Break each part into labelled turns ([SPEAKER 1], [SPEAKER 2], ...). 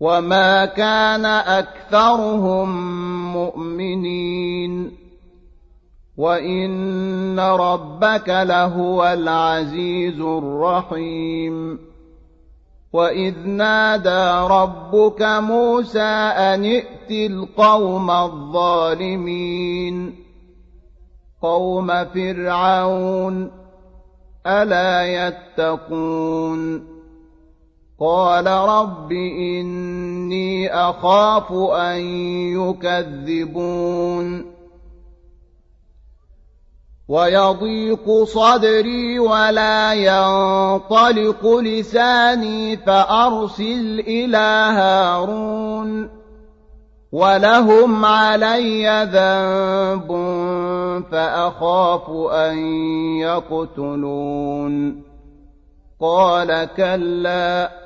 [SPEAKER 1] وما كان أكثرهم مؤمنين وإن ربك لهو العزيز الرحيم وإذ نادى ربك موسى أن ائت القوم الظالمين قوم فرعون ألا يتقون قال رب إني أخاف أن يكذبون. ويضيق صدري ولا ينطلق لساني فأرسل إلى هارون ولهم علي ذنب فأخاف أن يقتلون. قال كلا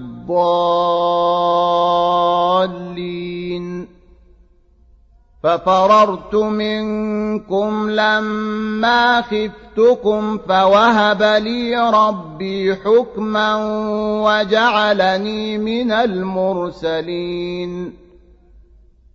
[SPEAKER 1] ففررت منكم لما خفتكم فوهب لي ربي حكما وجعلني من المرسلين.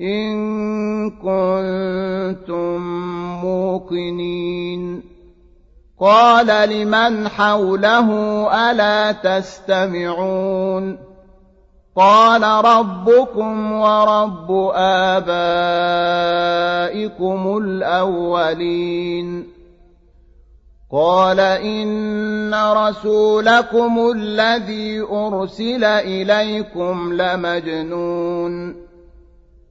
[SPEAKER 1] إن كنتم موقنين. قال لمن حوله ألا تستمعون؟ قال ربكم ورب آبائكم الأولين. قال إن رسولكم الذي أرسل إليكم لمجنون.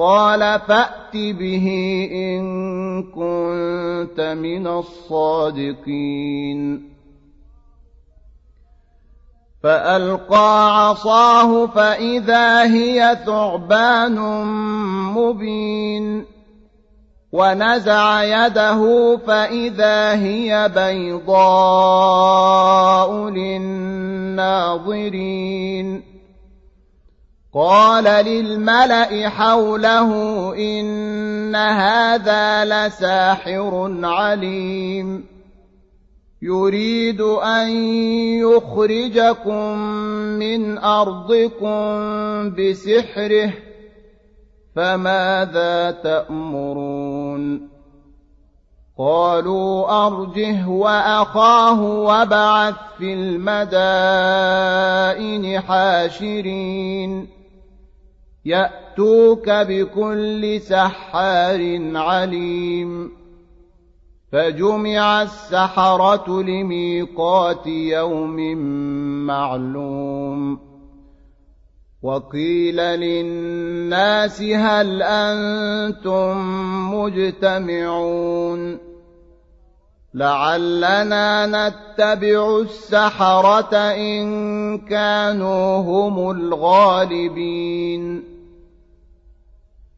[SPEAKER 1] قال فأت به إن كنت من الصادقين. فألقى عصاه فإذا هي ثعبان مبين. ونزع يده فإذا هي بيضاء للناظرين. قال للملأ حوله إن هذا لساحر عليم. يريد أن يخرجكم من أرضكم بسحره فماذا تأمرون؟ قالوا أرجه وأخاه وابعث في المدائن حاشرين. يأتوك بكل سحار عليم. فجمع السحرة لميقات يوم معلوم. وقيل للناس هل أنتم مجتمعون؟ لعلنا نتبع السحرة إن كانوا هم الغالبين.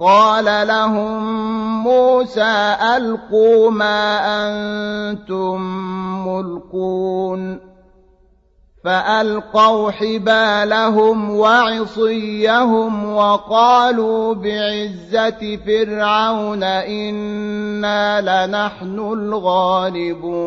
[SPEAKER 1] قال لهم موسى ألقوا ما أنتم ملقون. فألقوا حبالهم وعصيهم وقالوا بعزة فرعون إنا لنحن الغالبون.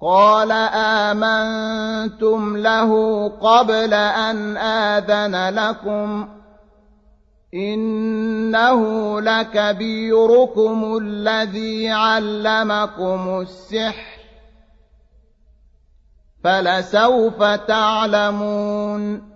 [SPEAKER 1] قال آمنتم له قبل أن آذن لكم إنه لكبيركم الذي علمكم السحر فلسوف تعلمون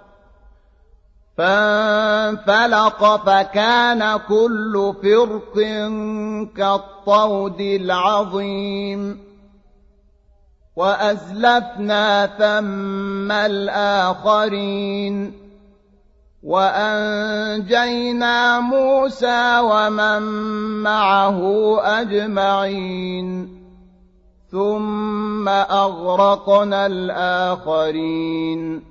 [SPEAKER 1] فانفلق فكان كل فرق كالطود العظيم. وأزلفنا ثم الآخرين. وأنجينا موسى ومن معه أجمعين. ثم أغرقنا الآخرين.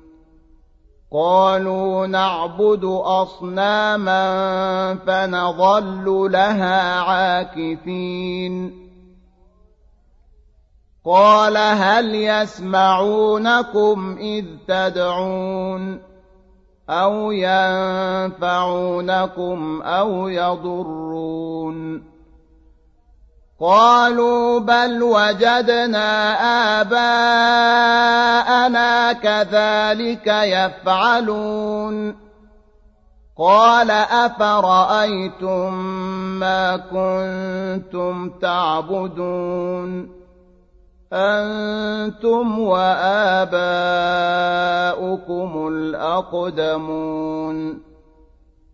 [SPEAKER 1] قالوا نعبد أصناما فنظل لها عاكفين. قال هل يسمعونكم إذ تدعون أو ينفعونكم أو يضرون. قالوا بل وجدنا آباءنا كذلك يفعلون. قال أفرأيتم ما كنتم تعبدون؟ أنتم وآباؤكم الأقدمون.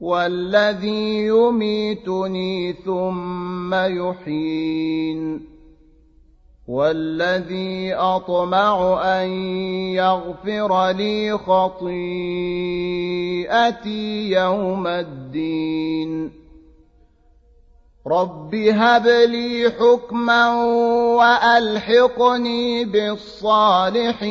[SPEAKER 1] والذي يميتني ثم يحيين والذي أطمع أن يغفر لي خطيئتي يوم الدين رب هب لي حكما وألحقني بالصالحين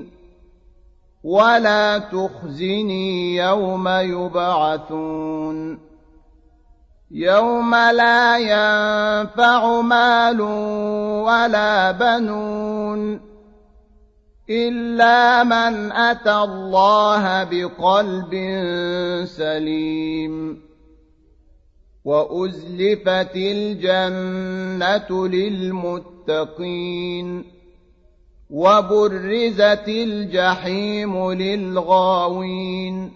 [SPEAKER 1] ولا تخزني يوم يبعثون يوم لا ينفع مال ولا بنون إلا من أتى الله بقلب سليم وأزلفت الجنة للمتقين وبرزت الجحيم للغاوين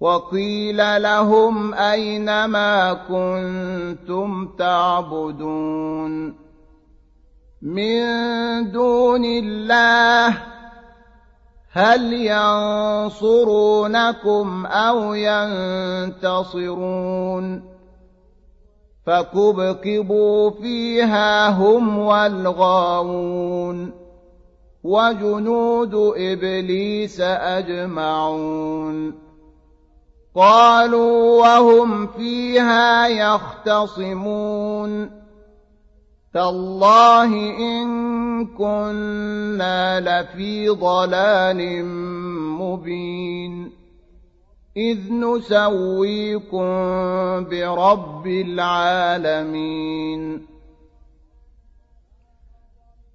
[SPEAKER 1] وقيل لهم أين ما كنتم تعبدون من دون الله هل ينصرونكم أو ينتصرون فكبكبوا فيها هم والغاوون وجنود إبليس أجمعون. قالوا وهم فيها يختصمون. تالله إن كنا لفي ضلال مبين. إذ نسويكم برب العالمين.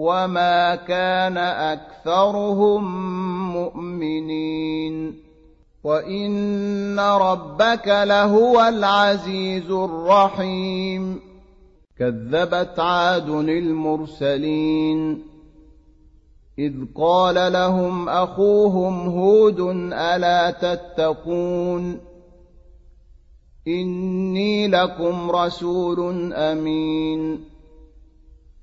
[SPEAKER 1] وما كان أكثرهم مؤمنين وإن ربك لهو العزيز الرحيم كذبت عاد المرسلين إذ قال لهم أخوهم هود ألا تتقون إني لكم رسول أمين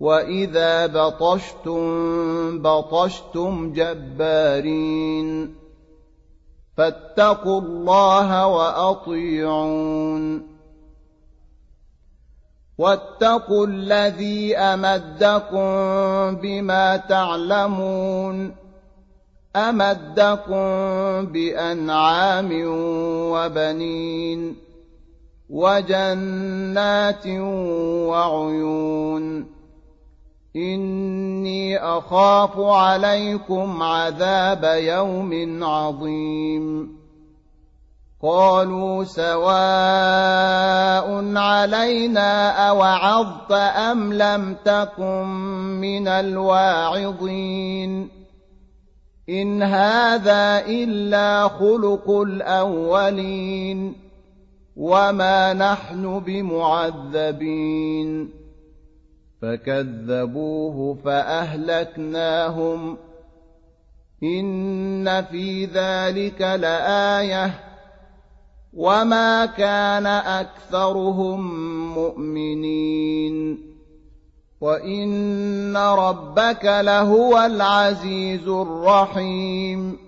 [SPEAKER 1] وإذا بطشتم بطشتم جبارين فاتقوا الله وأطيعون واتقوا الذي أمدكم بما تعلمون أمدكم بأنعام وبنين وجنات وعيون إني أخاف عليكم عذاب يوم عظيم. قالوا سواء علينا أوعظت أم لم تكن من الواعظين. إن هذا إلا خلق الأولين. وما نحن بمعذبين. فكذبوه فأهلكناهم. إن في ذلك لآية. وما كان أكثرهم مؤمنين. وإن ربك لهو العزيز الرحيم.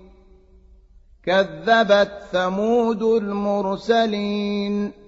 [SPEAKER 1] كذبت ثمود المرسلين.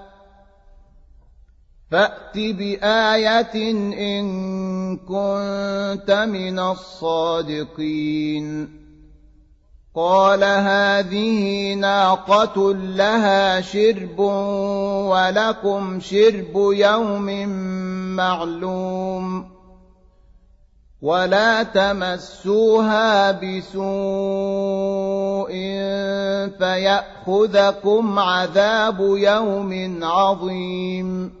[SPEAKER 1] فات بايه ان كنت من الصادقين قال هذه ناقه لها شرب ولكم شرب يوم معلوم ولا تمسوها بسوء فياخذكم عذاب يوم عظيم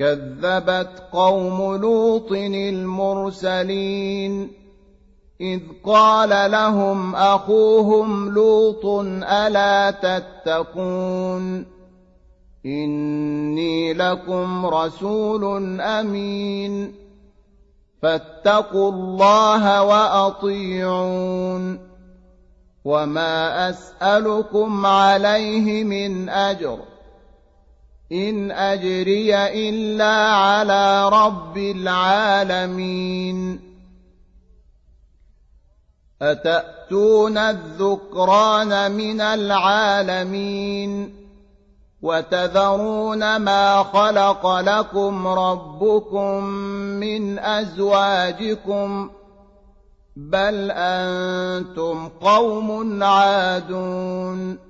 [SPEAKER 1] كذبت قوم لوط المرسلين إذ قال لهم أخوهم لوط ألا تتقون إني لكم رسول أمين فاتقوا الله وأطيعون وما أسألكم عليه من أجر إن أجري إلا على رب العالمين. أتأتون الذكران من العالمين؟ وتذرون ما خلق لكم ربكم من أزواجكم؟ بل أنتم قوم عادون.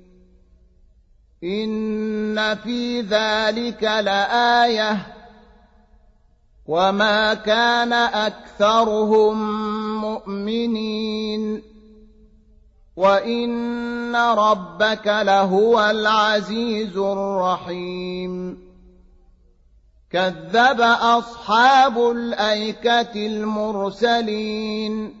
[SPEAKER 1] إن في ذلك لآية وما كان أكثرهم مؤمنين وان ربك لهو العزيز الرحيم كذب اصحاب الايكه المرسلين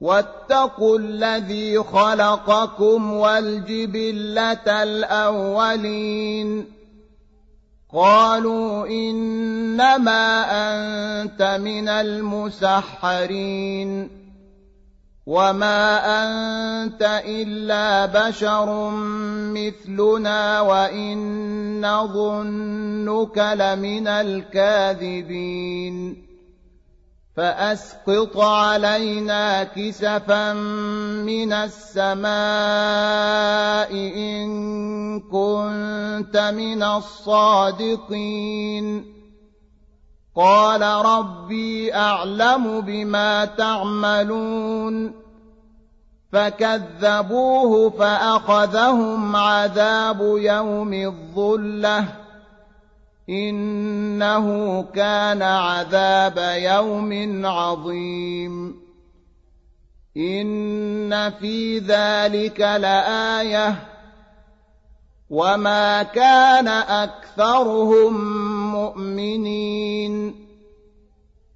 [SPEAKER 1] واتقوا الذي خلقكم والجبلة الأولين. قالوا إنما أنت من المسحرين. وما أنت إلا بشر مثلنا وإن نظنك لمن الكاذبين. فأسقط علينا كسفا من السماء إن كنت من الصادقين. قال ربي أعلم بما تعملون. فكذبوه فأخذهم عذاب يوم الظلة. إنه كان عذاب يوم عظيم. إن في ذلك لآية. وما كان أكثرهم مؤمنين.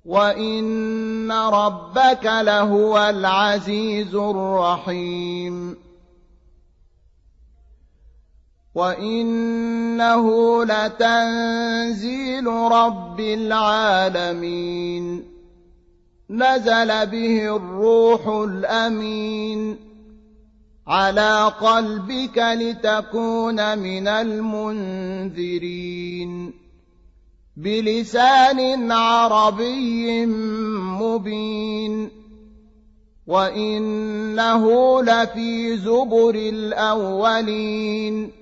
[SPEAKER 1] وإن ربك لهو العزيز الرحيم. وإنه لتنزيل رب العالمين نزل به الروح الأمين على قلبك لتكون من المنذرين بلسان عربي مبين وإنه لفي زبر الأولين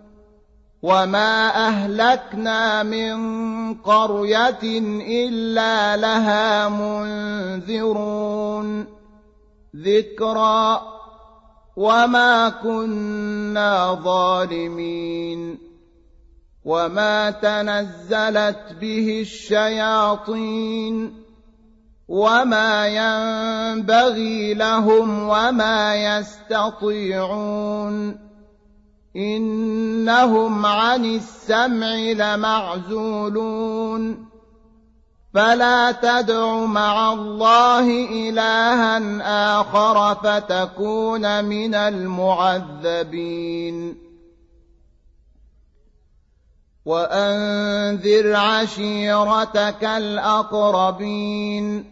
[SPEAKER 1] وما أهلكنا من قرية إلا لها منذرون ذكرى وما كنا ظالمين وما تنزلت به الشياطين وما ينبغي لهم وما يستطيعون إنهم عن السمع لمعزولون. فلا تدع مع الله إلها آخر فتكون من المعذبين. وأنذر عشيرتك الأقربين.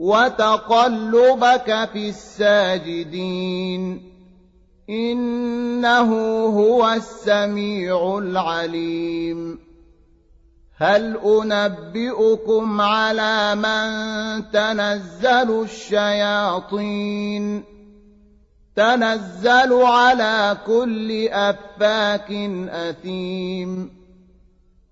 [SPEAKER 1] وتقلبك في الساجدين إنه هو السميع العليم هل أنبئكم على من تنزل الشياطين تنزل على كل أفاك أثيم